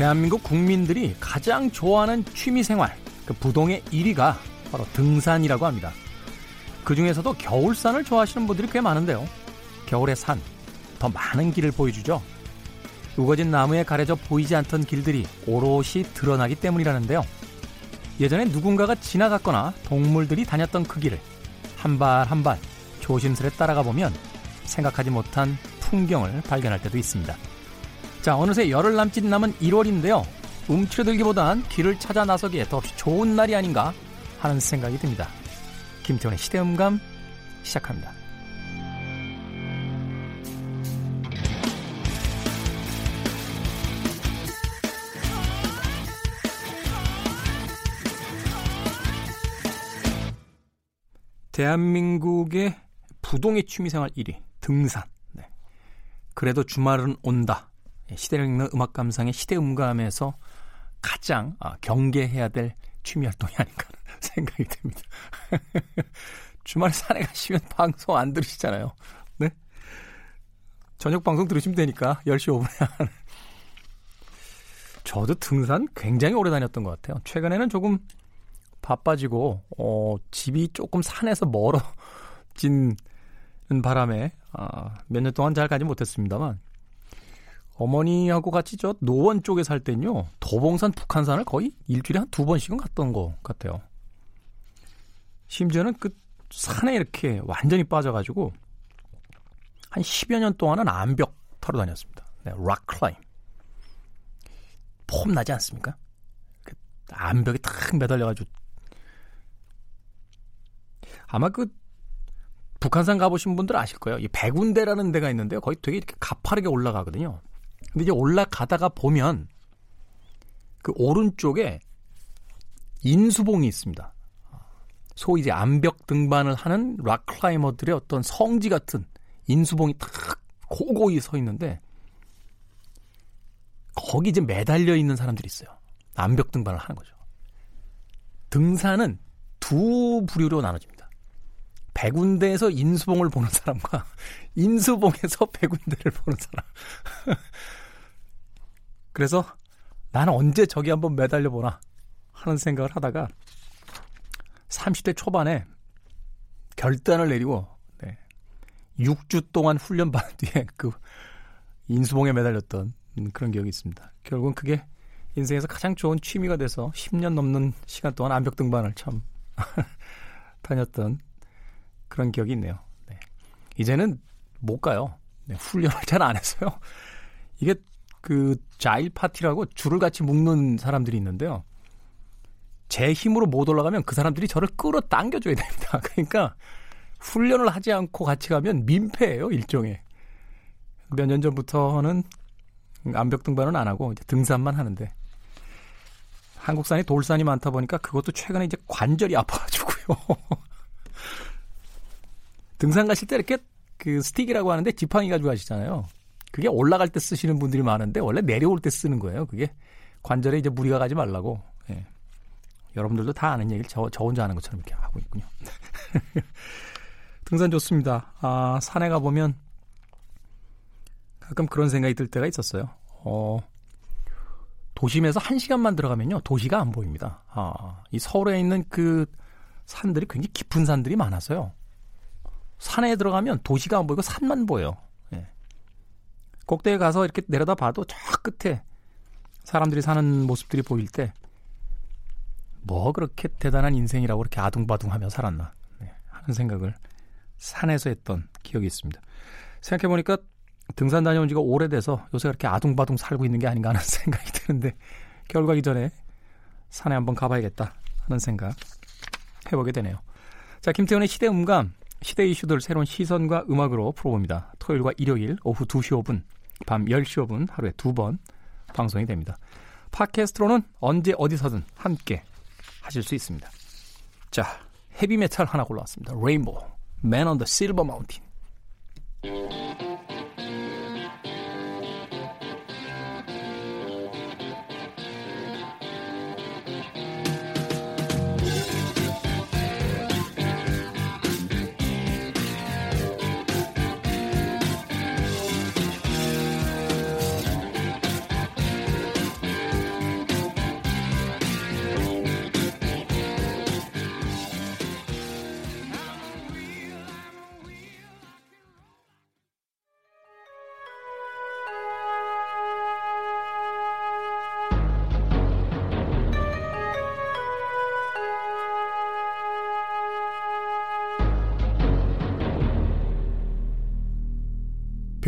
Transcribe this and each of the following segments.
대한민국 국민들이 가장 좋아하는 취미생활, 그 부동의 1위가 바로 등산이라고 합니다. 그 중에서도 겨울산을 좋아하시는 분들이 꽤 많은데요. 겨울의 산, 더 많은 길을 보여주죠. 우거진 나무에 가려져 보이지 않던 길들이 오롯이 드러나기 때문이라는데요. 예전에 누군가가 지나갔거나 동물들이 다녔던 그 길을 한 발 한 발 조심스레 따라가 보면 생각하지 못한 풍경을 발견할 때도 있습니다. 자, 어느새 열흘 남짓 남은 1월인데요. 움츠러들기보단 길을 찾아 나서기에 더없이 좋은 날이 아닌가 하는 생각이 듭니다. 김태훈의 시대음감 시작합니다. 대한민국의 부동의 취미생활 1위 등산. 네. 그래도 주말은 온다. 예, 시대를 읽는 음악 감상의 시대 음감에서 가장 아, 경계해야 될 취미 활동이 아닌가 생각이 듭니다. 주말에 산에 가시면 방송 안 들으시잖아요. 네? 저녁 방송 들으시면 되니까 10시 5분에 하는. 저도 등산 굉장히 오래 다녔던 것 같아요. 최근에는 조금 바빠지고 어, 집이 조금 산에서 멀어진 바람에 아, 몇 년 동안 잘 가지 못했습니다만 어머니하고 같이 저 노원 쪽에 살 땐요 도봉산 북한산을 거의 일주일에 한 두 번씩은 갔던 것 같아요. 심지어는 그 산에 이렇게 완전히 빠져가지고 한 10여 년 동안은 암벽 타러 다녔습니다. 네, 락 클라임. 폼 나지 않습니까? 그 암벽에 탁 매달려가지고 아마 그 북한산 가보신 분들 아실 거예요. 이 백운대라는 데가 있는데요. 거의 되게 이렇게 가파르게 올라가거든요. 근데 이제 올라가다가 보면 그 오른쪽에 인수봉이 있습니다. 소위 이제 암벽 등반을 하는 락 클라이머들의 어떤 성지 같은 인수봉이 탁 고고히 서 있는데 거기 이제 매달려 있는 사람들이 있어요. 암벽 등반을 하는 거죠. 등산은 두 부류로 나눠집니다. 백운대에서 인수봉을 보는 사람과 인수봉에서 백운대를 보는 사람. 그래서 나는 언제 저기 한번 매달려 보나 하는 생각을 하다가 30대 초반에 결단을 내리고 네, 6주 동안 훈련 받은 뒤에 그 인수봉에 매달렸던 그런 기억이 있습니다. 결국은 그게 인생에서 가장 좋은 취미가 돼서 10년 넘는 시간 동안 암벽 등반을 참 다녔던 그런 기억이 있네요. 네. 이제는 못 가요. 네, 훈련을 잘 안 해서요. 이게 그 자일 파티라고 줄을 같이 묶는 사람들이 있는데요. 제 힘으로 못 올라가면 그 사람들이 저를 끌어 당겨줘야 됩니다. 그러니까 훈련을 하지 않고 같이 가면 민폐예요, 일종의. 몇 년 전부터는 암벽 등반은 안 하고 등산만 하는데 한국산이 돌산이 많다 보니까 그것도 최근에 이제 관절이 아파가지고요. 등산 가실 때 이렇게 그 스틱이라고 하는데 지팡이 가지고 가시잖아요. 그게 올라갈 때 쓰시는 분들이 많은데 원래 내려올 때 쓰는 거예요. 그게 관절에 이제 무리가 가지 말라고. 예. 여러분들도 다 아는 얘기를 저, 저 혼자 하는 것처럼 이렇게 하고 있군요. 등산 좋습니다. 아, 산에 가보면 가끔 그런 생각이 들 때가 있었어요. 어, 도심에서 한 시간만 들어가면요, 도시가 안 보입니다. 아, 이 서울에 있는 그 산들이 굉장히 깊은 산들이 많아서요. 산에 들어가면 도시가 안 보이고 산만 보여요. 예. 꼭대기에 가서 이렇게 내려다 봐도 저 끝에 사람들이 사는 모습들이 보일 때, 뭐 그렇게 대단한 인생이라고 그렇게 아둥바둥하며 살았나 네, 하는 생각을 산에서 했던 기억이 있습니다. 생각해 보니까 등산 다녀온 지가 오래돼서 요새 그렇게 아둥바둥 살고 있는 게 아닌가 하는 생각이 드는데 가기 전에 산에 한번 가봐야겠다 하는 생각 해보게 되네요. 자, 김태훈의 시대 음감 시대 이슈들 새로운 시선과 음악으로 풀어봅니다. 토요일과 일요일 오후 2시 5분, 밤 10시 5분 하루에 두 번 방송이 됩니다. 팟캐스트로는 언제 어디서든 함께 하실 수 있습니다. 자, 헤비메탈 하나 골라왔습니다. 레인보우, Man on the Silver Mountain.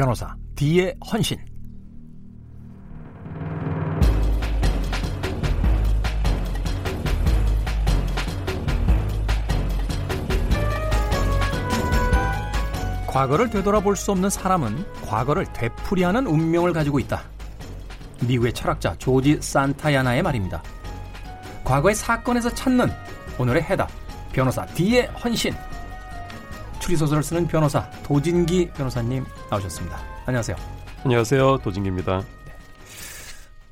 변호사 D의 헌신 과거를 되돌아볼 수 없는 사람은 과거를 되풀이하는 운명을 가지고 있다. 미국의 철학자 조지 산타야나의 말입니다. 과거의 사건에서 찾는 오늘의 해답. 변호사 D의 헌신. 추리소설을 쓰는 변호사 도진기 변호사님 나오셨습니다. 안녕하세요. 안녕하세요. 도진기입니다. 네.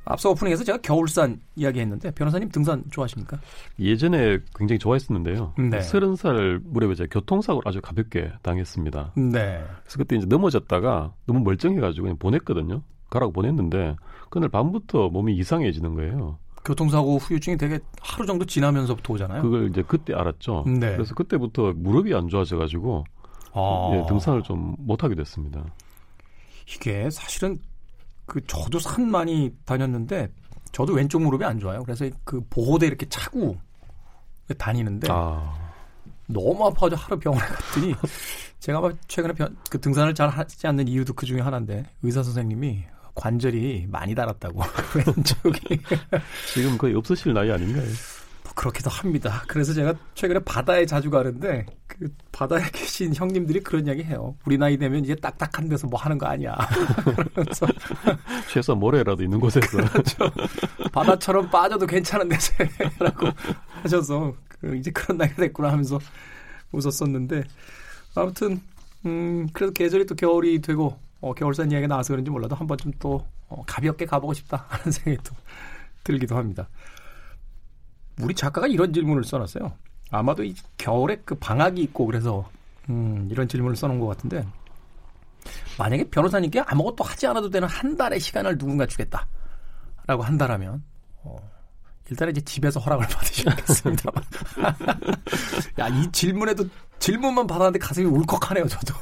앞서 오프닝에서 제가 겨울산 이야기했는데 변호사님 등산 좋아하십니까? 예전에 굉장히 좋아했었는데요. 네. 30살 무렵에 제가 교통사고를 아주 가볍게 당했습니다. 네. 그래서 그때 이제 넘어졌다가 너무 멀쩡해가지고 그냥 보냈거든요. 가라고 보냈는데 그날 밤부터 몸이 이상해지는 거예요. 교통사고 후유증이 되게 하루 정도 지나면서부터 오잖아요. 그걸 이제 그때 알았죠. 네. 그래서 그때부터 무릎이 안 좋아져가지고 아. 예, 등산을 좀 못하게 됐습니다. 이게 사실은 그 저도 산 많이 다녔는데 저도 왼쪽 무릎이 안 좋아요. 그래서 그 보호대 이렇게 차고 다니는데 아. 너무 아파가지고 하루 병원에 갔더니 제가 최근에 변, 그 등산을 잘 하지 않는 이유도 그 중에 하나인데 의사 선생님이 관절이 많이 달았다고 왼쪽이 지금 거의 없으실 나이 아닌가요? 뭐 그렇기도 합니다. 그래서 제가 최근에 바다에 자주 가는데 그 바다에 계신 형님들이 그런 이야기 해요. 우리 나이 되면 이제 딱딱한 데서 뭐 하는 거 아니야. 그러면서 최소 모래라도 있는 곳에서 그렇죠. 바다처럼 빠져도 괜찮은 데서 라고 하셔서 그 이제 그런 나이가 됐구나 하면서 웃었었는데 아무튼 음 그래도 계절이 또 겨울이 되고 어, 겨울산 이야기가 나와서 그런지 몰라도 한 번쯤 또 어, 가볍게 가보고 싶다 하는 생각이 또 들기도 합니다. 우리 작가가 이런 질문을 써놨어요. 아마도 이 겨울에 그 방학이 있고 그래서 음, 이런 질문을 써놓은 것 같은데 만약에 변호사님께 아무것도 하지 않아도 되는 한 달의 시간을 누군가 주겠다라고 한다라면 어, 일단은 이제 집에서 허락을 받으셔야겠습니다. 야, 이 질문에도 질문만 받았는데 가슴이 울컥하네요, 저도.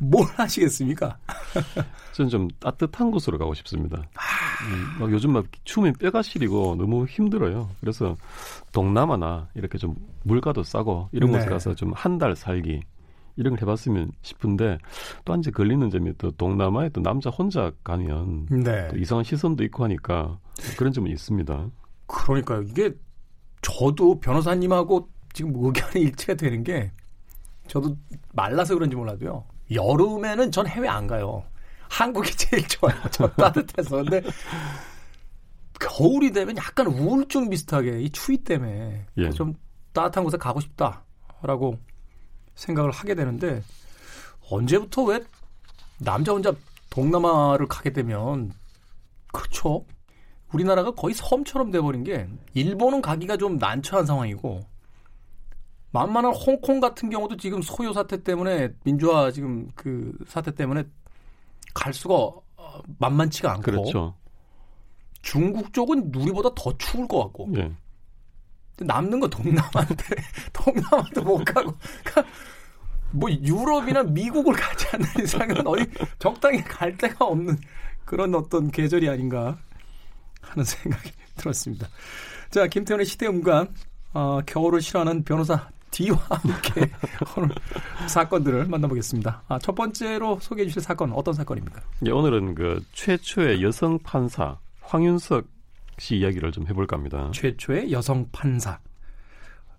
뭘 하시겠습니까? 저는 좀 따뜻한 곳으로 가고 싶습니다. 음, 막 요즘 막 추우면 뼈가 시리고 너무 힘들어요. 그래서 동남아나 이렇게 좀 물가도 싸고 이런 네. 곳에 가서 좀 한 달 살기 이런 걸 해봤으면 싶은데 또 한 제 걸리는 점이 또 동남아에 또 남자 혼자 가면 네. 또 이상한 시선도 있고 하니까 그런 점은 있습니다. 그러니까요. 이게 저도 변호사님하고 지금 의견이 일치가 되는 게 저도 말라서 그런지 몰라도요. 여름에는 전 해외 안 가요. 한국이 제일 좋아요. 저 따뜻해서. 근데 겨울이 되면 약간 우울증 비슷하게 이 추위 때문에 예. 좀 따뜻한 곳에 가고 싶다라고 생각을 하게 되는데 언제부터 왜 남자 혼자 동남아를 가게 되면 그렇죠. 우리나라가 거의 섬처럼 돼버린 게 일본은 가기가 좀 난처한 상황이고 만만한 홍콩 같은 경우도 지금 소요 사태 때문에 민주화 지금 그 사태 때문에 갈 수가 어, 만만치가 않고 그렇죠. 중국 쪽은 우리보다 더 추울 것 같고 예. 남는 거 동남아인데 동남아도 못 가고 그러니까 뭐 유럽이나 미국을 가지 않는 이상은 어디 적당히 갈 데가 없는 그런 어떤 계절이 아닌가 하는 생각이 들었습니다. 자 김태훈의 시대음감 어, 겨울을 싫어하는 변호사 D와 함께 오늘 사건들을 만나보겠습니다. 아, 첫 번째로 소개해 주실 사건 어떤 사건입니까? 예, 오늘은 그 최초의 여성 판사 황윤석 씨 이야기를 좀 해볼까 합니다. 최초의 여성 판사.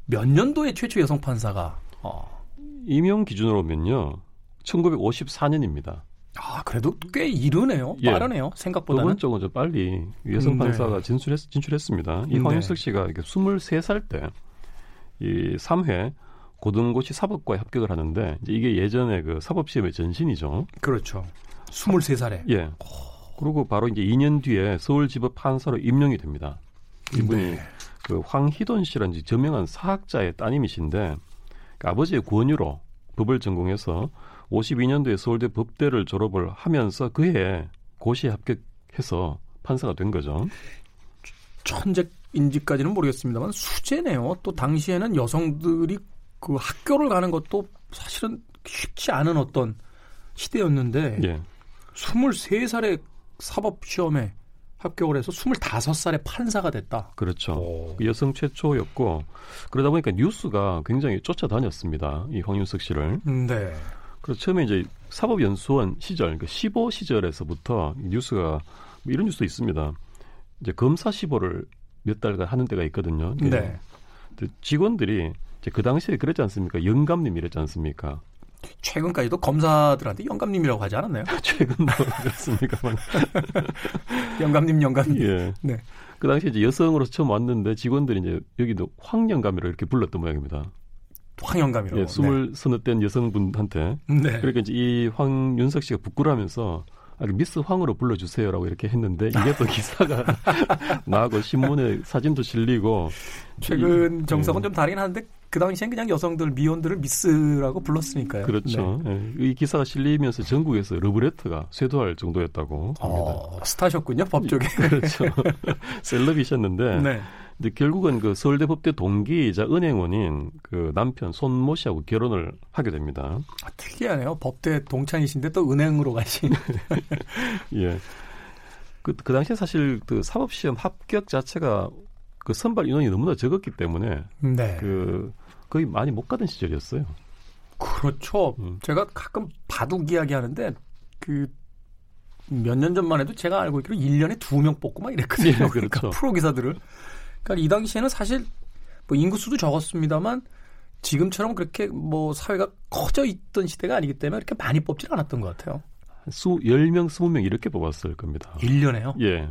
몇 년도에 최초 여성 판사가 어. 임용 기준으로 보면요. 1954년입니다. 아, 그래도 꽤 이르네요. 예. 빠르네요. 생각보다는. 이번 쪽은 좀 빨리 여성 음, 네. 판사가 진출했, 진출했습니다. 이 네. 황윤석 씨가 23살 때 이 3회 고등고시 사법과에 합격을 하는데 이게 예전에 그 사법시험의 전신이죠. 그렇죠. 23살에. 예. 그리고 바로 이제 2년 뒤에 서울지법 판사로 임명이 됩니다. 이분이 네. 그 황희돈 씨라는 저명한 사학자의 따님이신데 그 아버지의 권유로 법을 전공해서 52년도에 서울대 법대를 졸업을 하면서 그해 고시에 합격해서 판사가 된 거죠. 천재 인지까지는 모르겠습니다만 수제네요. 또 당시에는 여성들이 그 학교를 가는 것도 사실은 쉽지 않은 어떤 시대였는데 예. 23살에 사법 시험에 합격을 해서 25살에 판사가 됐다. 그렇죠. 오. 여성 최초였고 그러다 보니까 뉴스가 굉장히 쫓아다녔습니다. 이 황윤석 씨를. 네. 그래서 처음에 이제 사법연수원 시절, 그러니까 15 시절에서부터 뉴스가 뭐 이런 뉴스도 있습니다. 이제 검사 15를 몇 달간 하는 때가 있거든요. 네. 직원들이 이제 그 당시에 그랬지 않습니까? 영감님 이랬지 않습니까? 최근까지도 검사들한테 영감님이라고 하지 않았나요? 최근도 그렇습니까? 영감님, 영감님. 예. 네. 그 당시에 이제 여성으로서 처음 왔는데 직원들이 이제 여기도 황영감이라고 이렇게 불렀던 모양입니다. 황영감이라고. 예, 스물 네. 서너 된 여성분한테. 네. 그러니까 이제 이 황윤석 씨가 부끄러하면서 아, 미스 황으로 불러주세요라고 이렇게 했는데 이게 또 기사가 나고 신문에 사진도 실리고 최근 정석은 네. 좀 다르긴 한데 그 당시엔 그냥 여성들 미혼들을 미스라고 불렀으니까요. 그렇죠. 네. 네. 이 기사가 실리면서 전국에서 러브레터가 쇄도할 정도였다고 합니다. 어, 스타셨군요 법조계. 그렇죠. 셀럽이셨는데 네. 근데 결국은 그 서울대 법대 동기이자 은행원인 그 남편 손모 씨하고 결혼을 하게 됩니다. 아, 특이하네요. 법대 동창이신데 또 은행으로 가신. 예. 그, 그 당시에 사실 그 사법시험 합격 자체가 그 선발 인원이 너무나 적었기 때문에 네. 그 거의 많이 못 가던 시절이었어요. 그렇죠. 음. 제가 가끔 바둑 이야기 하는데 그 몇 년 전만 해도 제가 알고 있기로 1년에 두 명 뽑고 막 이랬거든요. 예, 그렇죠. 그러니까 프로 기사들을. 그러니까 이 당시에는 사실 뭐 인구수도 적었습니다만 지금처럼 그렇게 뭐 사회가 커져 있던 시대가 아니기 때문에 이렇게 많이 뽑질 않았던 것 같아요. 수 10명, 20명 이렇게 뽑았을 겁니다. 1년에요? 예.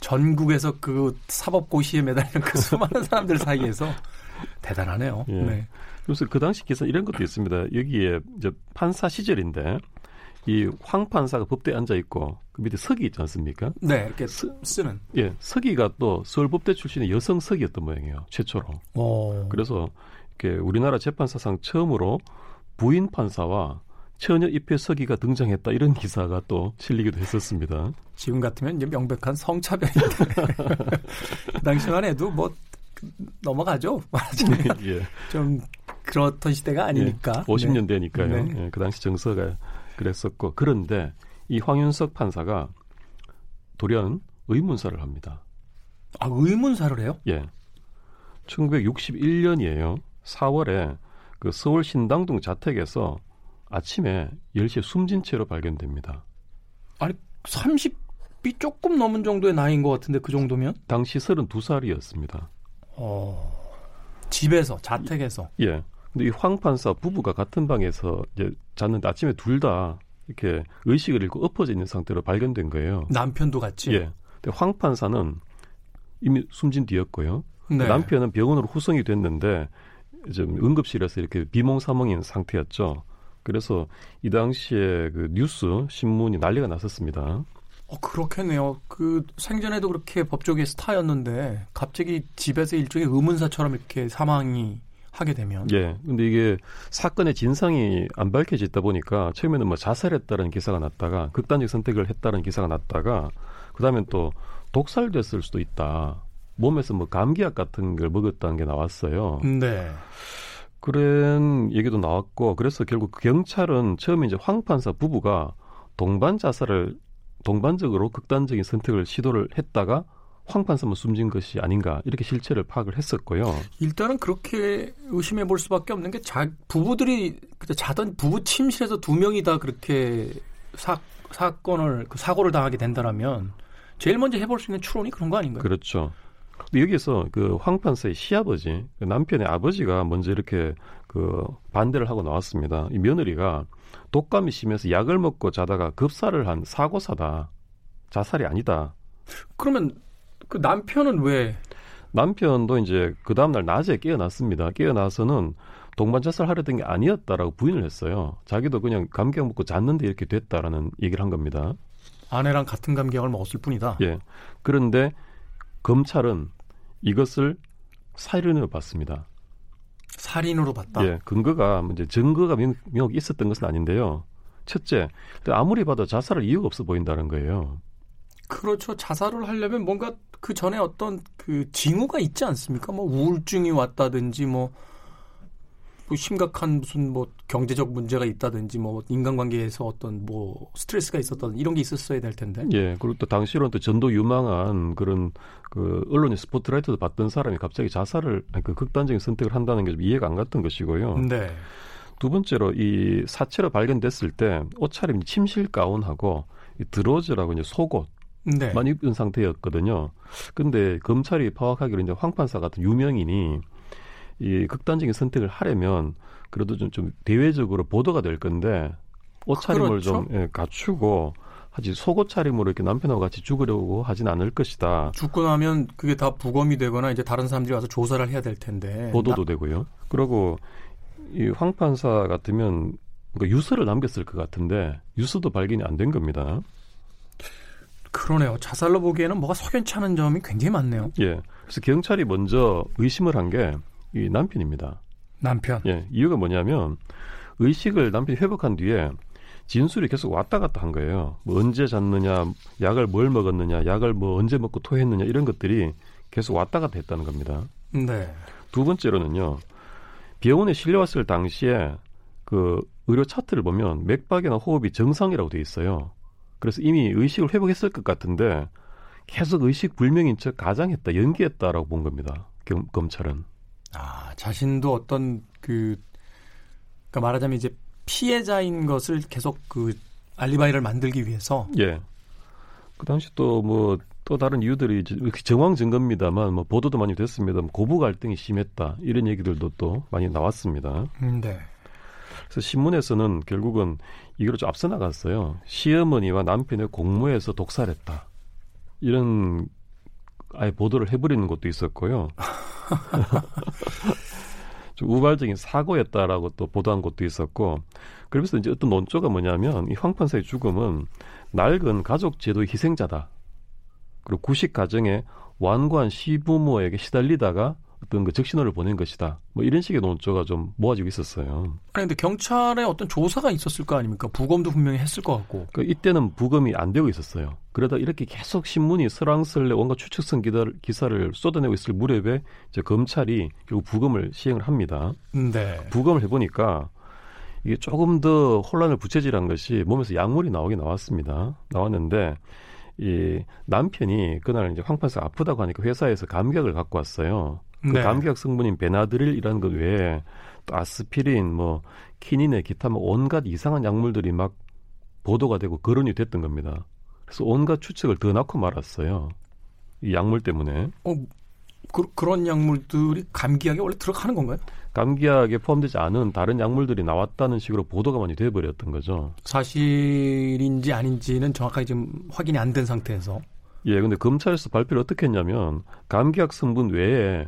전국에서 그 사법고시에 매달리는 그 수많은 사람들 사이에서 대단하네요. 예. 네. 그래서 그 당시 기사 이런 것도 있습니다. 여기에 이제 판사 시절인데 이 황 판사가 법대에 앉아 있고 그 밑에 서기 있지 않습니까? 네, 이렇게 쓰, 는 예, 서기가 또 서울법대 출신의 여성 서기였던 모양이에요. 최초로. 오. 그래서 이렇게 우리나라 재판사상 처음으로 부인 판사와 처녀 입회 서기가 등장했다 이런 기사가 또 실리기도 했었습니다. 지금 같으면 이제 명백한 성차별인데 당시만 해도 뭐 넘어가죠. 예. 좀 그렇던 시대가 아니니까. 예, 50년대니까요. 네. 네. 예, 그 당시 정서가 그랬었고 그런데 이 황윤석 판사가 돌연 의문사를 합니다. 아 의문사를 해요? 예. 1961년이에요. 4월에 그 서울 신당동 자택에서 아침에 10시에 숨진 채로 발견됩니다. 아니 30이 조금 넘은 정도의 나이인 것 같은데 그 정도면? 당시 32살이었습니다. 어, 집에서 자택에서. 예. 근데 이 황 판사 부부가 같은 방에서 이제 잤는데 아침에 둘 다 이렇게 의식을 잃고 엎어져 있는 상태로 발견된 거예요. 남편도 같이. 예. 근데 황 판사는 이미 숨진 뒤였고요. 네. 남편은 병원으로 후송이 됐는데 좀 응급실에서 이렇게 비몽사몽인 상태였죠. 그래서 이 당시에 그 뉴스 신문이 난리가 났었습니다. 어, 그렇겠네요. 그 생전에도 그렇게 법조계 스타였는데 갑자기 집에서 일종의 의문사처럼 이렇게 사망이 하게 되면. 예. 근데 이게 사건의 진상이 안 밝혀지다 보니까 처음에는 뭐 자살했다는 기사가 났다가 극단적 선택을 했다는 기사가 났다가 그다음에 또 독살됐을 수도 있다. 몸에서 뭐 감기약 같은 걸 먹었다는 게 나왔어요. 네. 그런 얘기도 나왔고 그래서 결국 경찰은 처음에 이제 황 판사 부부가 동반 자살을 동반적으로 극단적인 선택을 시도를 했다가 황 판사만 숨진 것이 아닌가 이렇게 실체를 파악을 했었고요. 일단은 그렇게 의심해 볼 수밖에 없는 게 자, 부부들이 그때 자던 부부 침실에서 두 명이 다 그렇게 사, 사건을 그 사고를 당하게 된다라면 제일 먼저 해볼 수 있는 추론이 그런 거 아닌가요? 그렇죠. 여기에서 그 황 판사의 시아버지, 그 남편의 아버지가 먼저 이렇게 그 반대를 하고 나왔습니다. 이 며느리가 독감이 심해서 약을 먹고 자다가 급사를 한 사고사다. 자살이 아니다. 그러면 그 남편은 왜? 남편도 이제 그 다음날 낮에 깨어났습니다. 깨어나서는 동반 자살하려던 게 아니었다라고 부인을 했어요. 자기도 그냥 감기약 먹고 잤는데 이렇게 됐다라는 얘기를 한 겁니다. 아내랑 같은 감기약을 먹었을 뿐이다. 예. 그런데 검찰은 이것을 살인으로 봤습니다. 살인으로 봤다. 예, 근거가 이제 증거가 명확히 있었던 것은 아닌데요. 첫째, 아무리 봐도 자살할 이유가 없어 보인다는 거예요. 그렇죠. 자살을 하려면 뭔가 그 전에 어떤 그 징후가 있지 않습니까? 뭐 우울증이 왔다든지 뭐 뭐 심각한 무슨 뭐 경제적 문제가 있다든지 뭐 인간관계에서 어떤 뭐 스트레스가 있었던 이런 게 있었어야 될 텐데. 예. 그리고 또 당시로는 또 전도 유망한 그런 그 언론의 스포트라이트도 받던 사람이 갑자기 자살을 그 극단적인 선택을 한다는 게 좀 이해가 안 갔던 것이고요. 네. 두 번째로 이 사체로 발견됐을 때 옷차림 침실 가운하고 이 드로즈라고 이제 속옷 네. 만 입은 상태였거든요. 근데 검찰이 파악하기로 이제 황 판사 같은 유명인이 이 극단적인 선택을 하려면 그래도 좀, 좀 대외적으로 보도가 될 건데 옷차림을 그렇죠? 좀 예, 갖추고 하지 속옷 차림으로 이렇게 남편하고 같이 죽으려고 하진 않을 것이다. 죽고 나면 그게 다 부검이 되거나 이제 다른 사람들이 와서 조사를 해야 될 텐데 보도도 나... 되고요. 그리고 이 황 판사 같으면 그러니까 유서를 남겼을 것 같은데 유서도 발견이 안 된 겁니다. 그러네요. 자살로 보기에는 뭐가 석연치 않은 점이 굉장히 많네요. 예. 그래서 경찰이 먼저 의심을 한 게 이 남편입니다. 남편. 예. 이유가 뭐냐면 의식을 남편이 회복한 뒤에 진술이 계속 왔다 갔다 한 거예요. 뭐 언제 잤느냐, 약을 뭘 먹었느냐, 약을 뭐 언제 먹고 토했느냐 이런 것들이 계속 왔다 갔다 했다는 겁니다. 네. 두 번째로는요. 병원에 실려왔을 당시에 그 의료 차트를 보면 맥박이나 호흡이 정상이라고 돼 있어요. 그래서 이미 의식을 회복했을 것 같은데 계속 의식 불명인 척 가장했다, 연기했다라고 본 겁니다. 검, 검찰은. 아, 자신도 어떤 그, 그러니까 말하자면 이제 피해자인 것을 계속 그 알리바이를 만들기 위해서. 예. 그 당시 또 뭐, 또 다른 이유들이 정황 증거입니다만 뭐 보도도 많이 됐습니다. 고부 갈등이 심했다. 이런 얘기들도 또 많이 나왔습니다. 음, 네. 그래서 신문에서는 결국은 이걸 좀 앞서 나갔어요. 시어머니와 남편의 공모해서 독살했다. 이런 아예 보도를 해버리는 것도 있었고요. 좀 우발적인 사고였다라고 또 보도한 것도 있었고 그러면서 이제 어떤 논조가 뭐냐면 이 황판사의 죽음은 낡은 가족 제도의 희생자다. 그리고 구식 가정에 완고한 시부모에게 시달리다가 어떤 그 적신호를 보낸 것이다. 뭐 이런 식의 논조가 좀 모아지고 있었어요. 아니 근데 경찰에 어떤 조사가 있었을 거 아닙니까? 부검도 분명히 했을 것 같고. 그 이때는 부검이 안 되고 있었어요. 그러다 이렇게 계속 신문이 설왕설래 온갖 추측성 기사를, 기사를 쏟아내고 있을 무렵에 이제 검찰이 결국 부검을 시행을 합니다. 네. 부검을 해보니까 이게 조금 더 혼란을 부채질한 것이 몸에서 약물이 나오긴 나왔습니다. 나왔는데 이 남편이 그날 이제 황판사 아프다고 하니까 회사에서 감격을 갖고 왔어요. 그 네. 감기약 성분인 베나드릴이라는 것 외에 또 아스피린, 뭐 키닌의 기타 뭐 온갖 이상한 약물들이 막 보도가 되고 거론이 됐던 겁니다. 그래서 온갖 추측을 더 낳고 말았어요. 이 약물 때문에. 어, 그, 런 약물들이 감기약에 원래 들어가는 건가요? 감기약에 포함되지 않은 다른 약물들이 나왔다는 식으로 보도가 많이 돼버렸던 거죠. 사실인지 아닌지는 정확하게 지금 확인이 안 된 상태에서. 예, 근데 검찰에서 발표를 어떻게 했냐면 감기약 성분 외에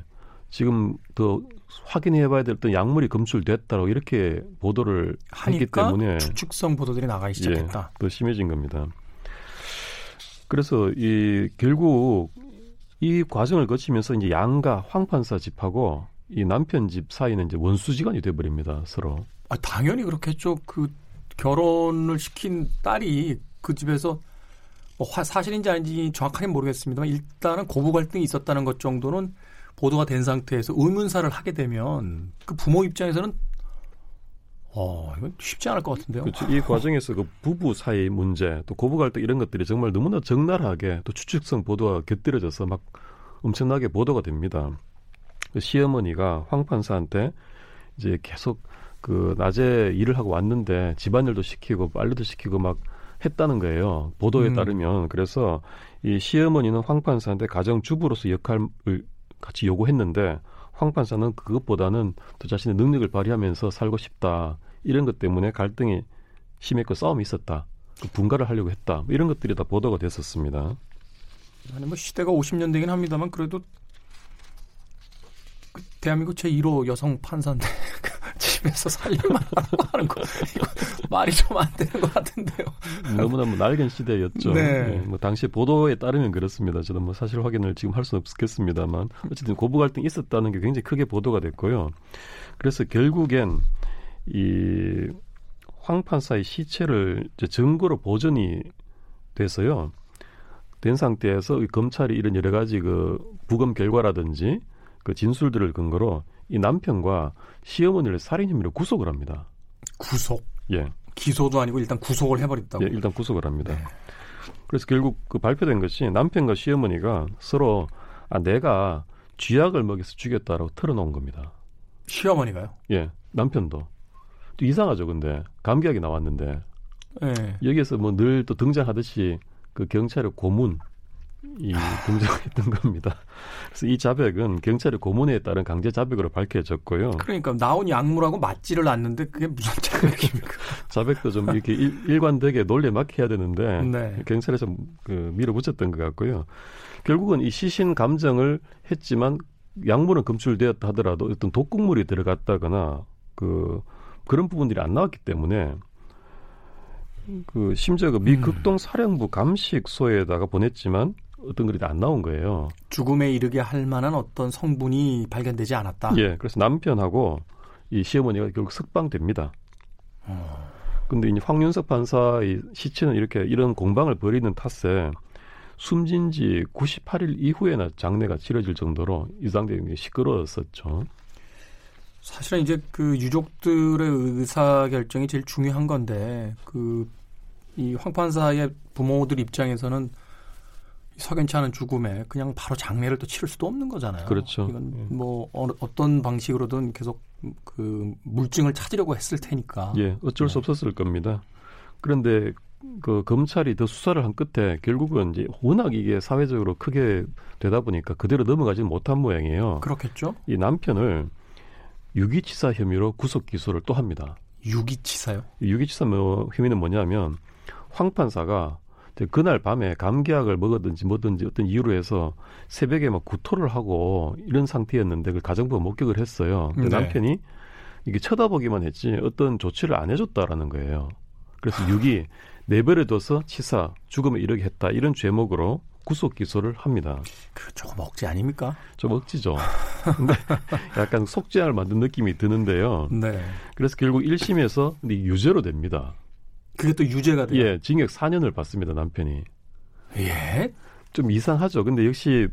지금 더 확인해봐야 될 어떤 약물이 검출됐다고 이렇게 보도를 했기 때문에 추측성 보도들이 나가기 시작했다. 예, 더 심해진 겁니다. 그래서 이 결국 이 과정을 거치면서 이제 양가 황 판사 집하고 이 남편 집 사이는 이제 원수지간이 돼버립니다 서로. 아 당연히 그렇겠죠. 그 결혼을 시킨 딸이 그 집에서 뭐 사실인지 아닌지 정확하게 모르겠습니다만 일단은 고부 갈등이 있었다는 것 정도는 보도가 된 상태에서 의문사를 하게 되면 그 부모 입장에서는 어, 이건 쉽지 않을 것 같은데요. 그렇죠. 이 과정에서 그 부부 사이 문제, 또 고부 갈등 이런 것들이 정말 너무나 적나라하게 또 추측성 보도가 곁들여져서 막 엄청나게 보도가 됩니다. 그 시어머니가 황 판사한테 이제 계속 그 낮에 일을 하고 왔는데 집안일도 시키고 빨래도 시키고 막 했다는 거예요. 보도에 음. 따르면 그래서 이 시어머니는 황 판사한테 가정 주부로서 역할을 같이 요구했는데 황 판사는 그것보다는 더 자신의 능력을 발휘하면서 살고 싶다. 이런 것 때문에 갈등이 심했고 싸움이 있었다. 그 분가를 하려고 했다. 뭐 이런 것들이 다 보도가 됐었습니다. 아니 뭐 시대가 50년대긴 합니다만 그래도 그 대한민국 제 1호 여성 판사인데 집에서 살림만 하는 거 이거 말이 좀 안 되는 것 같은데요. 너무너무 낡은 시대였죠. 네. 네. 뭐 당시 보도에 따르면 그렇습니다. 저는 뭐 사실 확인을 지금 할 수는 없겠습니다만 어쨌든 고부 갈등이 있었다는 게 굉장히 크게 보도가 됐고요. 그래서 결국엔 이 황 판사의 시체를 증거로 보존이 돼서요. 된 상태에서 검찰이 이런 여러 가지 그 부검 결과라든지 그 진술들을 근거로 이 남편과 시어머니를 살인 혐의로 구속을 합니다. 구속? 예. 기소도 아니고 일단 구속을 해버렸다고. 예, 일단 구속을 합니다. 네. 그래서 결국 그 발표된 것이 남편과 시어머니가 서로 아 내가 쥐약을 먹여서 죽였다라고 털어놓은 겁니다. 시어머니가요? 예, 남편도. 또 이상하죠, 근데 감기약이 나왔는데 네. 여기에서 뭐 늘 또 등장하듯이 그 경찰의 고문 이 등장했던 겁니다. 그래서 이 자백은 경찰의 고문에 따른 강제 자백으로 밝혀졌고요. 그러니까 나온 약물하고 맞지를 않는데 그게 무슨 자백입니까? 자백도 좀 이렇게 일, 관되게 논리에 맞게 해야 되는데 네. 경찰에서 그 밀어붙였던 것 같고요. 결국은 이 시신 감정을 했지만 약물은 검출되었다 하더라도 어떤 독극물이 들어갔다거나 그 그런 부분들이 안 나왔기 때문에 그 심지어 그미 음. 극동 사령부 감식소에다가 보냈지만 어떤 글이 안 나온 거예요. 죽음에 이르게 할 만한 어떤 성분이 발견되지 않았다. 예, 그래서 남편하고 이 시어머니가 결국 석방됩니다. 어. 근데 이제 황윤석 판사의 시체는 이렇게 이런 공방을 벌이는 탓에 숨진 지 98일 이후에나 장례가 치러질 정도로 이 상태가 시끄러웠었죠. 사실은 이제 그 유족들의 의사 결정이 제일 중요한 건데 그 이 황 판사의 부모들 입장에서는 석연치 않은 죽음에 그냥 바로 장례를 또 치를 수도 없는 거잖아요. 그렇죠. 이건 예. 뭐 어, 어떤 방식으로든 계속 그 물증을 찾으려고 했을 테니까. 예, 어쩔 수 네. 없었을 겁니다. 그런데 그 검찰이 더 수사를 한 끝에 결국은 이제 워낙 이게 사회적으로 크게 되다 보니까 그대로 넘어가지 못한 모양이에요. 그렇겠죠. 이 남편을 유기치사 혐의로 구속 기소를 또 합니다. 유기치사요? 유기치사 뭐 혐의는 뭐냐면 황 판사가 그날 밤에 감기약을 먹었든지 뭐든지 어떤 이유로 해서 새벽에 막 구토를 하고 이런 상태였는데 그 가정부가 목격을 했어요. 네. 남편이 이게 쳐다보기만 했지 어떤 조치를 안 해줬다라는 거예요. 그래서 유기 내버려둬서 치사 죽음에 이르게 했다 이런 죄목으로 구속 기소를 합니다. 그 조금 억지 아닙니까? 좀 억지죠. 근데 약간 속죄할 만든 느낌이 드는데요. 네. 그래서 결국 1심에서 유죄로 됩니다. 그게 또 유죄가 돼요? 예, 징역 4년을 받습니다, 남편이. 예? 좀 이상하죠. 근데 역시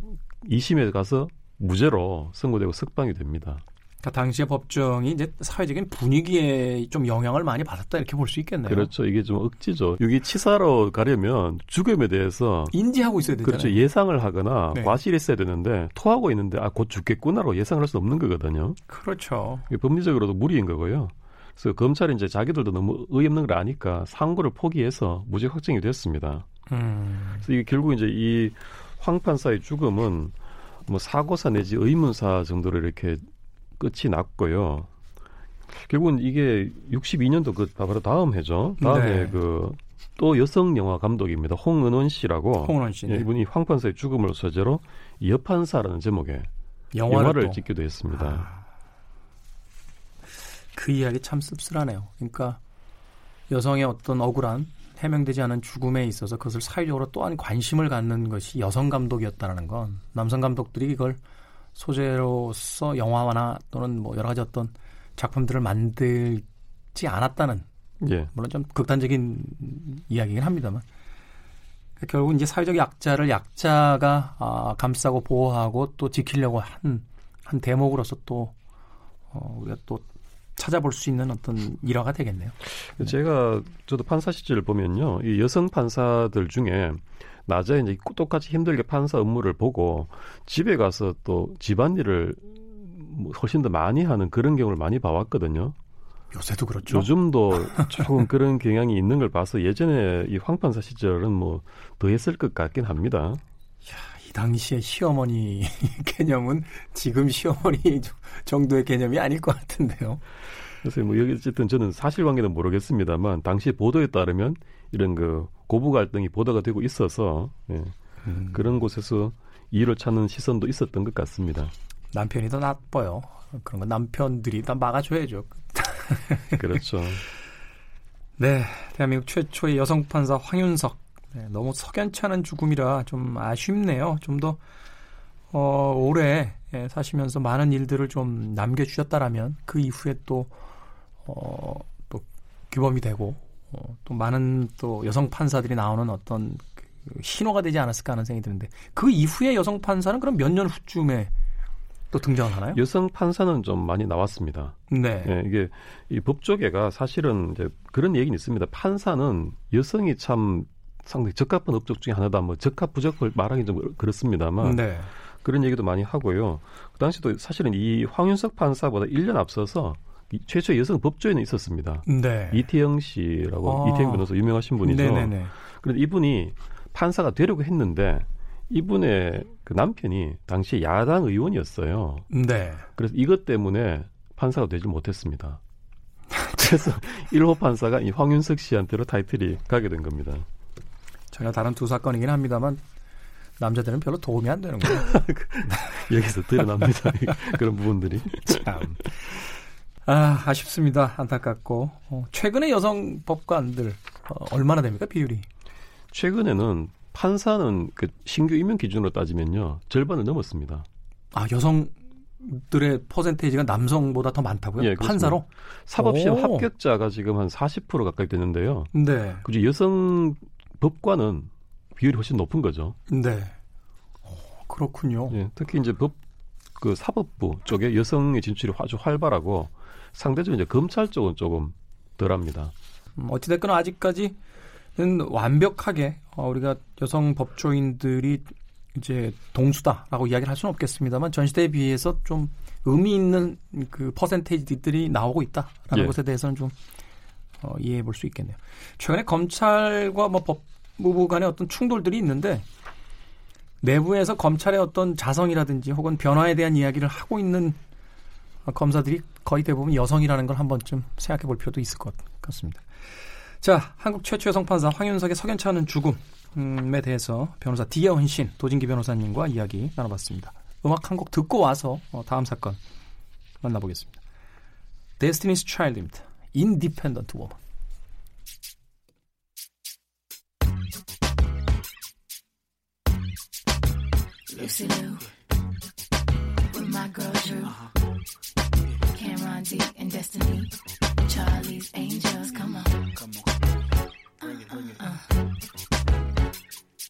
2심에 가서 무죄로 선고되고 석방이 됩니다. 그러니까 당시의 법정이 이제 사회적인 분위기에 좀 영향을 많이 받았다 이렇게 볼 수 있겠네요. 그렇죠. 이게 좀 억지죠. 여기 치사로 가려면 죽음에 대해서 인지하고 있어야 되잖아요. 그렇죠. 예상을 하거나 네. 과실이 있어야 되는데 토하고 있는데 아 곧 죽겠구나로 예상을 할수 없는 거거든요. 그렇죠. 법리적으로도 무리인 거고요. 그래서 검찰이 이제 자기들도 너무 의없는 걸 아니까 상고를 포기해서 무죄 확정이 됐습니다. 음. 그래서 이게 결국 이제 이 황 판사의 죽음은 뭐 사고사 내지 의문사 정도로 이렇게 끝이 났고요. 결국은 이게 62년도 그 바로 다음 해죠. 다음에 네. 그또 여성 영화 감독입니다. 홍은원 씨라고. 홍은원 씨. 네. 이분이 황 판사의 죽음을 소재로 여판사라는 제목의 영화를, 영화를 찍기도 했습니다. 아. 그 이야기 참 씁쓸하네요. 그러니까 여성의 어떤 억울한 해명되지 않은 죽음에 있어서 그것을 사회적으로 또한 관심을 갖는 것이 여성 감독이었다는 건 남성 감독들이 이걸 소재로서 영화나 또는 뭐 여러 가지 어떤 작품들을 만들지 않았다는 예. 물론 좀 극단적인 이야기긴 합니다만 결국 이제 사회적 약자를 약자가 아, 감싸고 보호하고 또 지키려고 한, 한 대목으로서 또 어, 우리가 또 찾아볼 수 있는 어떤 일화가 되겠네요. 제가 저도 판사 시절을 보면요, 이 여성 판사들 중에 낮에 이제 똑같이 힘들게 판사 업무를 보고 집에 가서 또 집안일을 뭐 훨씬 더 많이 하는 그런 경우를 많이 봐왔거든요. 요새도 그렇죠. 요즘도 조금 그런 경향이 있는 걸 봐서 예전에 이 황판사 시절은 뭐 더 했을 것 같긴 합니다. 야, 이 당시에 시어머니 개념은 지금 시어머니 정도의 개념이 아닐 것 같은데요. 그래서 뭐 여기 어쨌든 저는 사실관계는 모르겠습니다만 당시 보도에 따르면 이런 그 고부 갈등이 보도가 되고 있어서 예. 음. 그런 곳에서 이유를 찾는 시선도 있었던 것 같습니다. 남편이 더 나빠요. 그런 거 남편들이 다 막아줘야죠. 그렇죠. 네, 대한민국 최초의 여성 판사 황윤석. 네, 너무 석연치 않은 죽음이라 좀 아쉽네요. 좀더 어, 오래 예, 사시면서 많은 일들을 좀 남겨주셨다라면 그 이후에 또 어, 또 규범이 되고 어, 또 많은 또 여성 판사들이 나오는 어떤 그 신호가 되지 않았을까 하는 생각이 드는데 그 이후에 여성 판사는 그럼 몇 년 후쯤에 또 등장을 하나요? 여성 판사는 좀 많이 나왔습니다. 네. 네 이게 이 법조계가 사실은 이제 그런 얘기는 있습니다. 판사는 여성이 참 상당히 적합한 업적 중에 하나다. 뭐 적합 부적을 말하기 좀 그렇습니다만 네. 그런 얘기도 많이 하고요. 그 당시도 사실은 이 황윤석 판사보다 1년 앞서서 최초 여성 법조인은 있었습니다. 네. 이태영 씨라고 아. 이태영 변호사 유명하신 분이죠. 네네네. 그런데 이분이 판사가 되려고 했는데 이분의 그 남편이 당시 야당 의원이었어요. 네. 그래서 이것 때문에 판사가 되지 못했습니다. 그래서 1호 판사가 이 황윤석 씨한테로 타이틀이 가게 된 겁니다. 전혀 다른 두 사건이긴 합니다만 남자들은 별로 도움이 안 되는 거예요. 여기서 드러납니다. 그런 부분들이. 참. 아, 아쉽습니다. 안타깝고. 어, 최근에 여성 법관들 어, 얼마나 됩니까? 비율이? 최근에는 판사는 그 신규 임용 기준으로 따지면요 절반을 넘었습니다. 아, 여성 들의 퍼센테이지가 남성보다 더 많다고요? 예. 판사로? 사법시험 오. 합격자가 지금 한 40% 가까이 되는데요. 네. 그중 여성 법관은 비율이 훨씬 높은 거죠. 네. 어, 그렇군요. 예, 특히 이제 법 그 사법부 쪽에 여성의 진출이 아주 활발하고 상대적으로 이제 검찰 쪽은 조금 덜합니다. 음, 어찌됐건 아직까지는 완벽하게 어, 우리가 여성 법조인들이 이제 동수다라고 이야기를 할 수는 없겠습니다만 전 시대에 비해서 좀 의미 있는 그 퍼센테이지들이 나오고 있다라는 예. 것에 대해서는 좀 어, 이해해 볼 수 있겠네요. 최근에 검찰과 뭐 법무부 간의 어떤 충돌들이 있는데 내부에서 검찰의 어떤 자성이라든지 혹은 변화에 대한 이야기를 하고 있는 어, 검사들이 거의 대부분 여성이라는 걸 한 번쯤 생각해 볼 필요도 있을 것 같습니다. 자, 한국 최초의 성판사 황윤석의 않은 죽음에 대해서 변호사 디에헌 신 도진기 변호사님과 이야기 나눠봤습니다. 음악 한 곡 듣고 와서 어, 다음 사건 만나보겠습니다. Destiny's Child입니다. Independent Woman. Lucy Lou with my girl Drew. Uh-huh. Cameron D and Destiny. Charlie's Angels, come on. Come on. Uh-uh.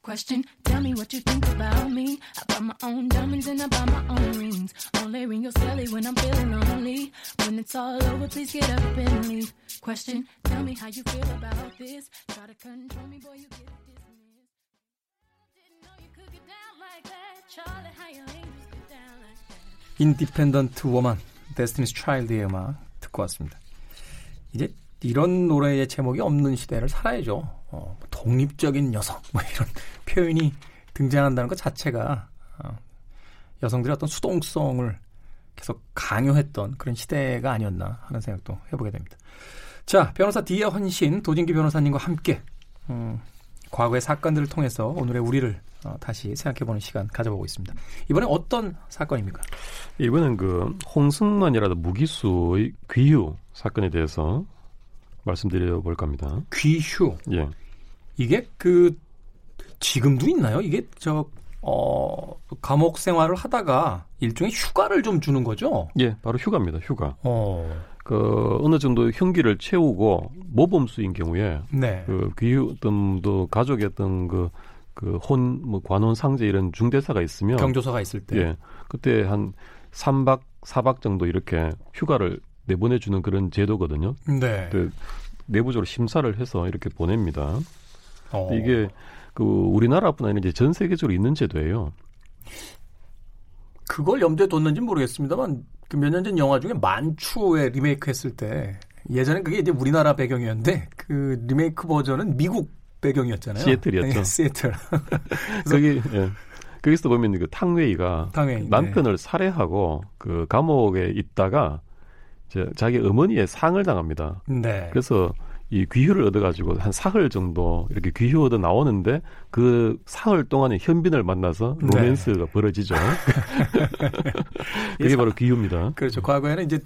Question, tell me what you think about me. I buy my own diamonds and I buy my own rings. Only ring your celly when I'm feeling lonely. When it's all over, please get up and leave. Question, tell me how you feel about this. Try to control me, boy, you get dismissed. Didn't know you could get down like that. Charlie, how your angels get down like that. Independent Woman, Destiny's Child의 음악 듣고 왔습니다. 이제 이런 노래의 제목이 없는 시대를 살아야죠. 어, 뭐 독립적인 여성, 뭐 이런 표현이 등장한다는 것 자체가 어, 여성들의 어떤 수동성을 계속 강요했던 그런 시대가 아니었나 하는 생각도 해보게 됩니다. 자, 변호사 디에 헌신 도진기 변호사님과 함께 음, 과거의 사건들을 통해서 오늘의 우리를 어, 다시 생각해보는 시간 가져보고 있습니다. 이번에 어떤 사건입니까? 이번엔 그 홍승만이라는 무기수의 귀유 사건에 대해서 말씀드려 볼까 합니다. 귀휴. 예. 이게 그 지금도 있나요? 이게 저 어, 감옥 생활을 하다가 일종의 휴가를 좀 주는 거죠? 예, 바로 휴가입니다. 휴가. 어. 그 어느 정도 형기를 채우고 모범수인 경우에 네. 그 귀유 어떤 또 가족의 어떤 그 그혼 뭐 관혼 상제 이런 중대사가 있으면 경조사가 있을 때. 예. 그때 한 3박 4박 정도 이렇게 휴가를 내보내 주는 그런 제도거든요. 네. 그 내부적으로 심사를 해서 이렇게 보냅니다. 어. 이게 그 우리나라뿐 아니라 이제 전 세계적으로 있는 제도예요. 그걸 염두에 뒀는지 모르겠습니다만 그 몇 년 전 영화 중에 만추에 리메이크 했을 때 예전에 그게 이제 우리나라 배경이었는데 그 리메이크 버전은 미국 배경이었잖아요. 시애틀이었죠. 네, 시애틀. 거기 예. 거기서 보면 그 탕웨이가 당연히. 남편을 살해하고 그 감옥에 있다가 자기 어머니의 상을 당합니다. 네. 그래서 이 귀휴를 얻어가지고 한 사흘 정도 이렇게 귀휴 얻어 나오는데 그 사흘 동안에 현빈을 만나서 네. 로맨스가 벌어지죠. 그게 바로 귀휴입니다. 그렇죠. 과거에는 이제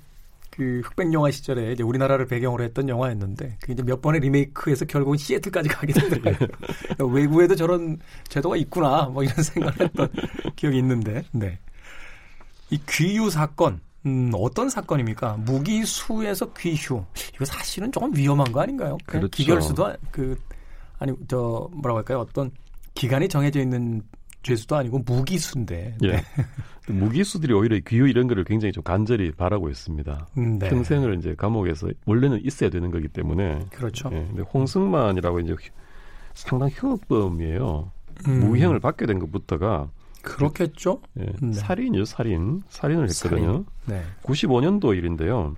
그 흑백 영화 시절에 이제 우리나라를 배경으로 했던 영화였는데 그게 이제 몇 번의 리메이크해서 결국은 시애틀까지 가게 되더라고요. 외국에도 저런 제도가 있구나 뭐 이런 생각을 했던 기억이 있는데 네. 이 귀휴 사건 음, 어떤 사건입니까? 무기수에서 귀휴. 이거 사실은 조금 위험한 거 아닌가요? 그렇죠. 기결수도 아- 그 아니 저 뭐라고 할까요? 어떤 기간이 정해져 있는 죄수도 아니고 무기수인데. 예. 무기수들이 오히려 귀휴 이런 거를 굉장히 좀 간절히 바라고 있습니다. 음, 네. 평생을 이제 감옥에서 원래는 있어야 되는 거기 때문에 그렇죠. 예, 근데 홍승만이라고 이제 휴- 상당 흉악범이에요. 음, 무형을 받게 된 것부터가 그렇겠죠? 예, 네. 살인이요, 살인. 살인을 했거든요. 네. 95년도 일인데요.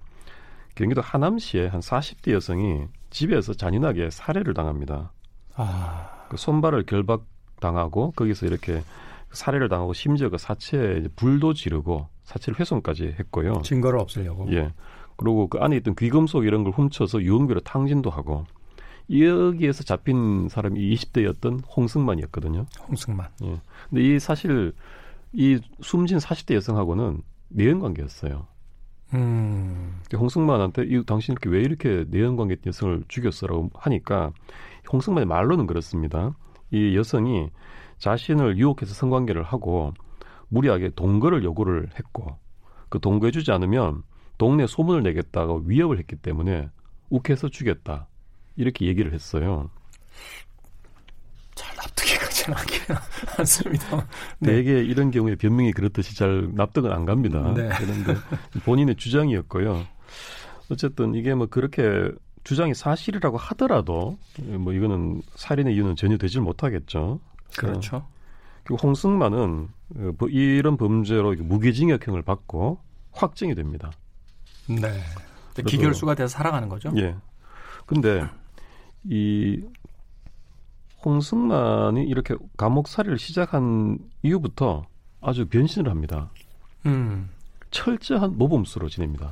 경기도 하남시의 한 40대 여성이 집에서 잔인하게 살해를 당합니다. 아, 그 손발을 결박 당하고 거기서 이렇게 살해를 당하고 심지어 그 사체에 불도 지르고 사체를 훼손까지 했고요. 증거를 없애려고. 예. 그리고 그 안에 있던 귀금속 이런 걸 훔쳐서 유흥비로 탕진도 하고 여기에서 잡힌 사람이 20대였던 홍승만이었거든요. 홍승만. 예. 근데 이 사실 이 숨진 40대 여성하고는 내연 관계였어요. 음, 홍승만한테 이 당신 이렇게 왜 이렇게 내연 관계 여성을 죽였어라고 하니까 홍승만의 말로는 그렇습니다. 이 여성이 자신을 유혹해서 성관계를 하고 무리하게 동거를 요구를 했고 그 동거해주지 않으면 동네 소문을 내겠다고 위협을 했기 때문에 욱해서 죽였다 이렇게 얘기를 했어요. 잘 납득이 않기는 않습니다. 네. 대개 이런 경우에 변명이 그렇듯이 잘 납득은 안 갑니다. 네. 그런데 본인의 주장이었고요. 어쨌든 이게 뭐 그렇게 주장이 사실이라고 하더라도 뭐 이거는 살인의 이유는 전혀 되질 못하겠죠. 그렇죠. 그리고 홍승만은 어, 뭐 이런 범죄로 무기징역형을 받고 확정이 됩니다. 네. 기결수가 돼서 살아가는 거죠. 예. 근데 이 홍승만이 이렇게 감옥살이를 시작한 이후부터 아주 변신을 합니다. 음, 철저한 모범수로 지냅니다.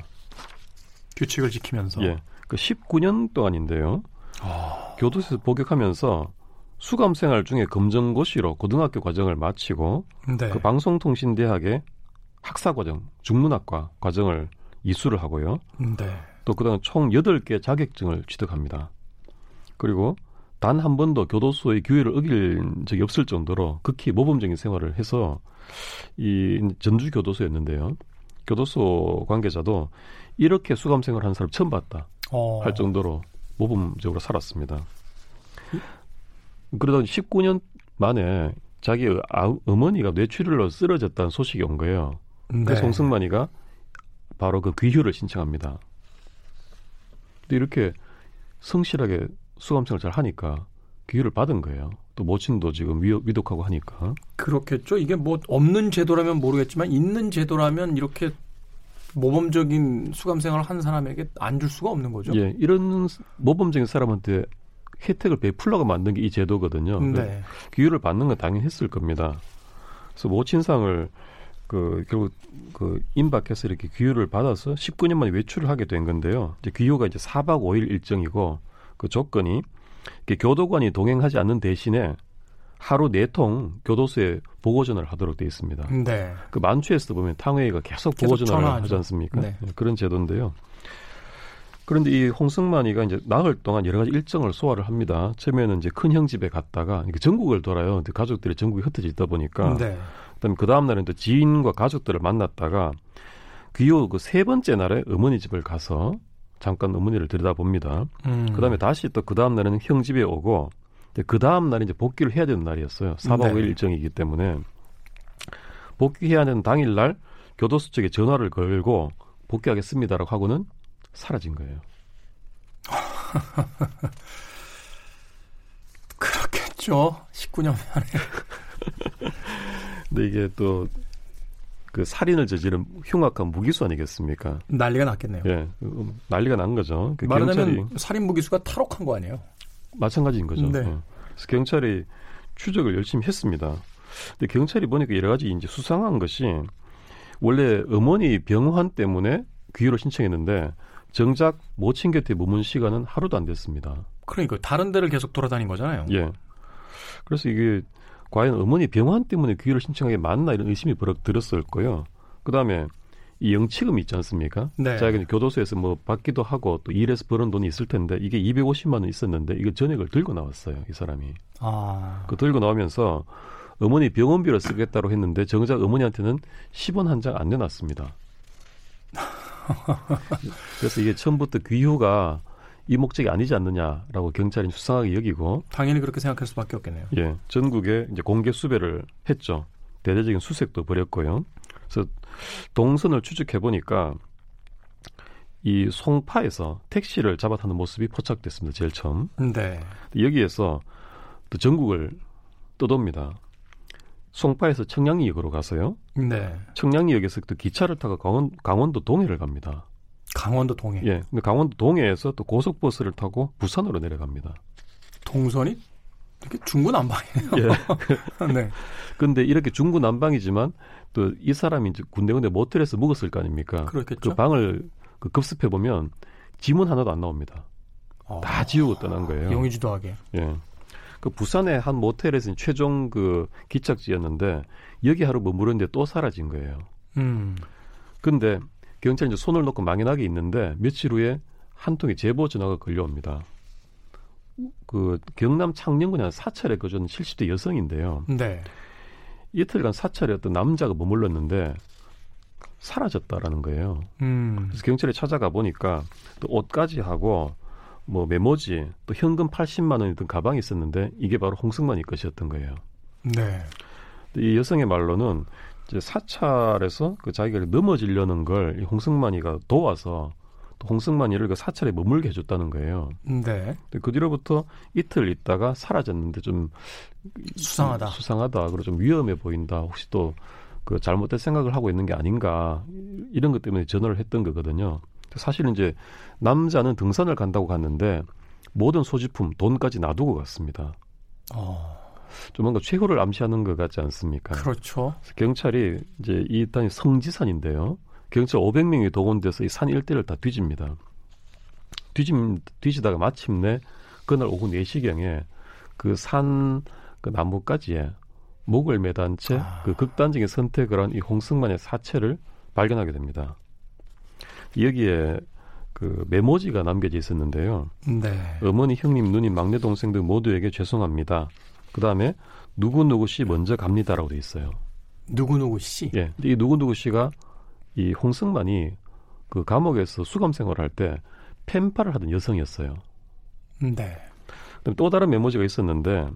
규칙을 지키면서. 예. 그 19년 동안인데요. 아, 교도소에서 복역하면서 수감 생활 중에 검정고시로 고등학교 과정을 마치고 네. 그 방송통신대학의 학사과정, 중문학과 과정을 이수를 하고요. 네. 또 그다음 총 8개 자격증을 취득합니다. 그리고 단 한 번도 교도소의 규율을 어길 적이 없을 정도로 극히 모범적인 생활을 해서 이 전주 교도소였는데요. 교도소 관계자도 이렇게 수감 생활하는 사람 처음 봤다 어, 할 정도로 모범적으로 살았습니다. 그러다 19년 만에 자기 아- 어머니가 뇌출혈로 쓰러졌다는 소식이 온 거예요. 네. 그래서 홍승만이가 바로 그 귀휴를 신청합니다. 근데 이렇게 성실하게 수감생활 잘 하니까 귀휴를 받은 거예요. 또 모친도 지금 위, 위독하고 하니까. 그렇겠죠. 이게 뭐 없는 제도라면 모르겠지만 있는 제도라면 이렇게 모범적인 수감 생활을 한 사람에게 안 줄 수가 없는 거죠. 예, 이런 모범적인 사람한테 혜택을 베풀려고 만든 게 이 제도거든요. 네. 귀휴를 받는 건 당연히 했을 겁니다. 그래서 모친상을 그 결국 그 임박해서 이렇게 귀휴를 받아서 19년 만에 외출을 하게 된 건데요. 이제 귀휴가 이제 4박 5일 일정이고 그 조건이 교도관이 동행하지 않는 대신에 하루 네 통 교도소에 보고 전화를 하도록 돼 있습니다. 네. 그 만추에서 보면 탕웨이가 계속 보고 전화를. 하지 않습니까? 네. 예, 그런 제도인데요. 그런데 이 홍승만이가 이제 나흘 동안 여러 가지 일정을 소화를 합니다. 처음에는 이제 큰형 집에 갔다가 전국을 돌아요. 가족들이 전국에 흩어져 있다 보니까 네. 그다음에 그 다음 날은 또 지인과 가족들을 만났다가 귀요 그세 번째 날에 어머니 집을 가서 잠깐 어머니를 들여다봅니다. 음. 그다음에 다시 또 그 다음 날에는 형 집에 오고 그 다음 날이 이제 복귀를 해야 되는 날이었어요. 4박 네. 5일 일정이기 때문에 복귀해야 되는 당일 날 교도소 측에 전화를 걸고 복귀하겠습니다라고 하고는 사라진 거예요. 그렇겠죠. 19년 만에. 근데 이게 또 그 살인을 저지른 흉악한 무기수 아니겠습니까? 난리가 났겠네요. 예, 음, 난리가 난 거죠. 그 말하자면 경찰이 살인 무기수가 탈옥한 거 아니에요? 마찬가지인 거죠. 네. 어. 그래서 경찰이 추적을 열심히 했습니다. 근데 경찰이 보니까 여러 가지 이제 수상한 것이 원래 어머니 병환 때문에 귀유를 신청했는데 정작 모친 곁에 머문 시간은 하루도 안 됐습니다. 그러니까 다른 데를 계속 돌아다닌 거잖아요. 예. 그래서 이게 과연 어머니 병환 때문에 귀유를 신청하게 맞나 이런 의심이 버럭 들었을 거예요. 그 다음에 이 영치금 있지 않습니까? 네. 이제 교도소에서 뭐 받기도 하고 또 일해서 버는 돈이 있을 텐데 이게 250만 원 있었는데 이거 전액을 들고 나왔어요. 이 사람이. 아. 그 들고 나오면서 어머니 병원비로 쓰겠다고 했는데 정작 어머니한테는 10원 한 장 안 내놨습니다. 그래서 이게 처음부터 귀효가 이 목적이 아니지 않느냐라고 경찰이 수상하게 여기고 당연히 그렇게 생각할 수밖에 없겠네요. 예 전국에 이제 공개 수배를 했죠. 대대적인 수색도 벌였고요. 그래서 동선을 추적해 보니까 이 송파에서 택시를 잡아 타는 모습이 포착됐습니다. 제일 처음. 네. 여기에서 또 전국을 떠돕니다. 송파에서 청량리역으로 가서요. 네. 청량리역에서 또 기차를 타고 강원, 강원도 동해를 갑니다. 강원도 동해. 예. 근데 강원도 동해에서 또 고속버스를 타고 부산으로 내려갑니다. 동선이 되게 중구난방이네요. 예. 네. 근데 이렇게 중구난방이지만 또 이 사람이 이제 군데군데 모텔에서 묵었을 거 아닙니까? 그렇겠죠. 그 방을 그 급습해 보면 지문 하나도 안 나옵니다. 어, 다 지우고 떠난 거예요. 용의주도 하게. 예. 그 부산의 한 모텔에서 최종 그 기착지였는데 여기 하루 머무르는데 또 사라진 거예요. 음. 근데 경찰이 이제 손을 놓고 망연하게 있는데 며칠 후에 한 통의 제보 전화가 걸려옵니다. 그 경남 창녕군에 한 사찰에 거주하는 70대 여성인데요. 네. 이틀간 사찰에 어떤 남자가 머물렀는데 사라졌다라는 거예요. 음. 그래서 경찰에 찾아가 보니까 또 옷까지 하고 뭐 메모지 또 현금 80만 원이 든 가방이 있었는데 이게 바로 홍승만이 것이었던 거예요. 네. 이 여성의 말로는 이제 사찰에서 그 자기가 넘어지려는 걸이 홍승만이가 도와서 또 홍승만이를 그 사찰에 머물게 해줬다는 거예요. 네. 근데 그 뒤로부터 이틀 있다가 사라졌는데 좀 수상하다. 수상하다. 그리고 좀 위험해 보인다. 혹시 또 그 잘못된 생각을 하고 있는 게 아닌가 이런 것 때문에 전화를 했던 거거든요. 사실은 이제 남자는 등산을 간다고 갔는데 모든 소지품, 돈까지 놔두고 갔습니다. 어. 좀 뭔가 최후를 암시하는 것 같지 않습니까? 그렇죠. 경찰이 이제 이 일단이 성지산인데요. 경찰 500명이 동원돼서 이 산 일대를 다 뒤집니다. 뒤집, 뒤지다가 마침내 그날 오후 4시경에 그 산그 나무가지에 목을 매단 채 아. 그 극단적인 선택을 한 이 홍승만의 사체를 발견하게 됩니다. 여기에 그 메모지가 남겨져 있었는데요. 네. 어머니, 형님, 누님, 막내 동생 등 모두에게 죄송합니다. 그 다음에 누구누구 씨 먼저 갑니다라고 돼 있어요. 누구누구 씨. 예. 이 누구누구 씨가 이 홍승만이 그 감옥에서 수감 생활을 할 때 펜팔을 하던 여성이었어요. 네. 그다음에 또 다른 메모지가 있었는데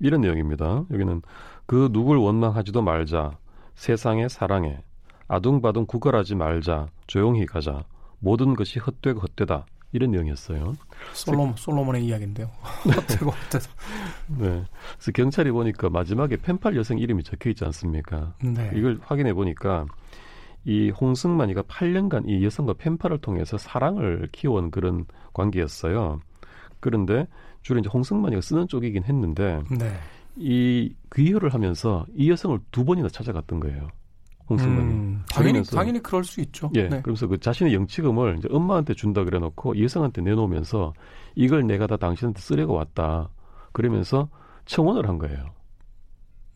이런 내용입니다. 여기는 그 누굴 원망하지도 말자. 세상에 사랑해. 아둥바둥 구걸하지 말자. 조용히 가자. 모든 것이 헛되고 헛되다. 이런 내용이었어요. 솔로 솔로몬의 이야기인데요. 헛되고 헛되다. 네. 그래서 경찰이 보니까 마지막에 펜팔 여성 이름이 적혀 있지 않습니까? 네. 이걸 확인해 보니까 이 홍승만이가 8년간 이 여성과 펜팔을 통해서 사랑을 키워온 그런 관계였어요. 그런데 주로 이제 홍승만이가 쓰는 쪽이긴 했는데 네. 이 귀혈을 하면서 이 여성을 두 번이나 찾아갔던 거예요. 홍승만이. 음, 당연히 당연히 그럴 수 있죠. 예, 네. 그러면서 그 자신의 영치금을 이제 엄마한테 준다 그래 놓고 이 여성한테 내놓으면서 이걸 내가 다 당신한테 쓰려고 왔다. 그러면서 청혼을 한 거예요.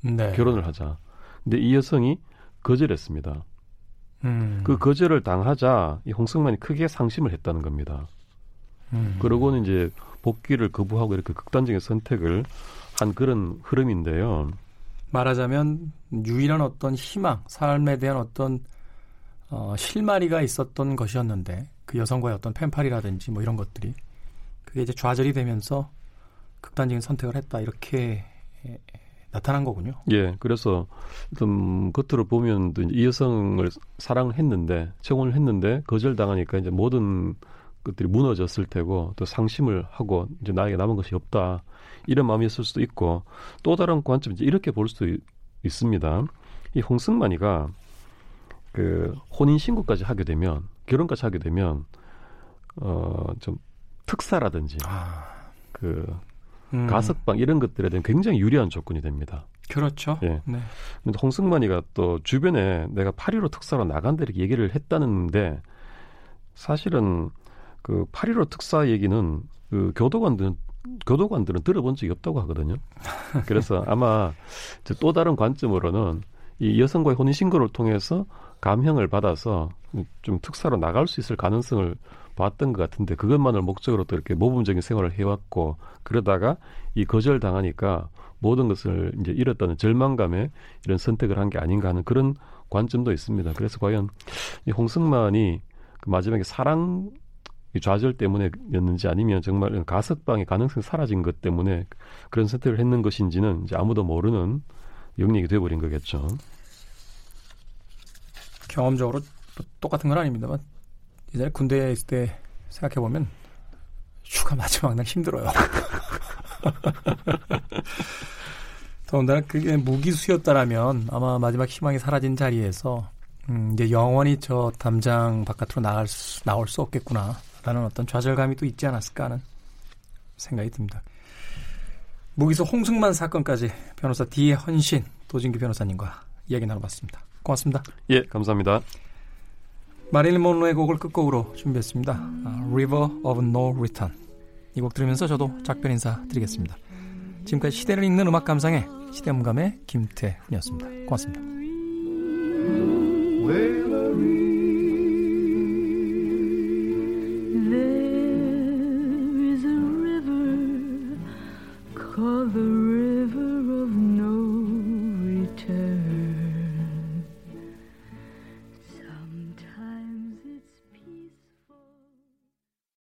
네. 결혼을 하자. 근데 이 여성이 거절했습니다. 음. 그 거절을 당하자 이 홍승만이 크게 상심을 했다는 겁니다. 음. 그러고는 이제 복귀를 거부하고 이렇게 극단적인 선택을 한 그런 흐름인데요. 말하자면 유일한 어떤 희망, 삶에 대한 어떤 어, 실마리가 있었던 것이었는데 그 여성과의 어떤 펜팔이라든지 뭐 이런 것들이 그게 이제 좌절이 되면서 극단적인 선택을 했다 이렇게 에, 나타난 거군요. 예, 그래서 좀 겉으로 보면 또이 여성을 사랑을 했는데 청혼을 했는데 거절당하니까 이제 모든 것들이 무너졌을 테고 또 상심을 하고 이제 나에게 남은 것이 없다 이런 마음이었을 수도 있고 또 다른 관점 이제 이렇게 볼 수도 있, 있습니다. 이 홍승만이가 그 혼인 신고까지 하게 되면 결혼까지 하게 되면 어좀 특사라든지 아, 그 음, 가석방 이런 것들에 대한 굉장히 유리한 조건이 됩니다. 그렇죠. 예. 네. 근데 홍승만이가 또 주변에 내가 8.15 특사로 나간다 이렇게 얘기를 했다는데 사실은 그8.15 특사 얘기는 그 교도관들은 교도관들은 들어본 적이 없다고 하거든요. 그래서 아마 또 다른 관점으로는 이 여성과의 혼인 신고를 통해서 감형을 받아서 좀 특사로 나갈 수 있을 가능성을 봤던 것 같은데 그것만을 목적으로 또 이렇게 모범적인 생활을 해왔고 그러다가 이 거절 당하니까 모든 것을 이제 잃었다는 절망감에 이런 선택을 한 게 아닌가 하는 그런 관점도 있습니다. 그래서 과연 이 홍승만이 그 마지막에 사랑 이 좌절 때문에였는지 아니면 정말 가석방의 가능성이 사라진 것 때문에 그런 선택을 했는 것인지는 이제 아무도 모르는 영역이 돼버린 거겠죠. 경험적으로 또 똑같은 건 아닙니다만 예전에 군대에 있을 때 생각해 보면 휴가 마지막 날 힘들어요. 더군다나 그게 무기수였다라면 아마 마지막 희망이 사라진 자리에서 음, 이제 영원히 저 담장 바깥으로 나갈 수, 나올 수 없겠구나 라는 어떤 좌절감이 또 있지 않았을까 하는 생각이 듭니다. 무기소 홍승만 사건까지 변호사 디의 헌신 도진기 변호사님과 이야기 나눠봤습니다. 고맙습니다. 예, 감사합니다. 마릴린 몬로의 곡을 끝곡으로 준비했습니다. 아, River of No Return. 이 곡 들으면서 저도 작별 인사 드리겠습니다. 지금까지 시대를 읽는 음악 감상의 시대음감의 김태훈이었습니다. 고맙습니다. call the room.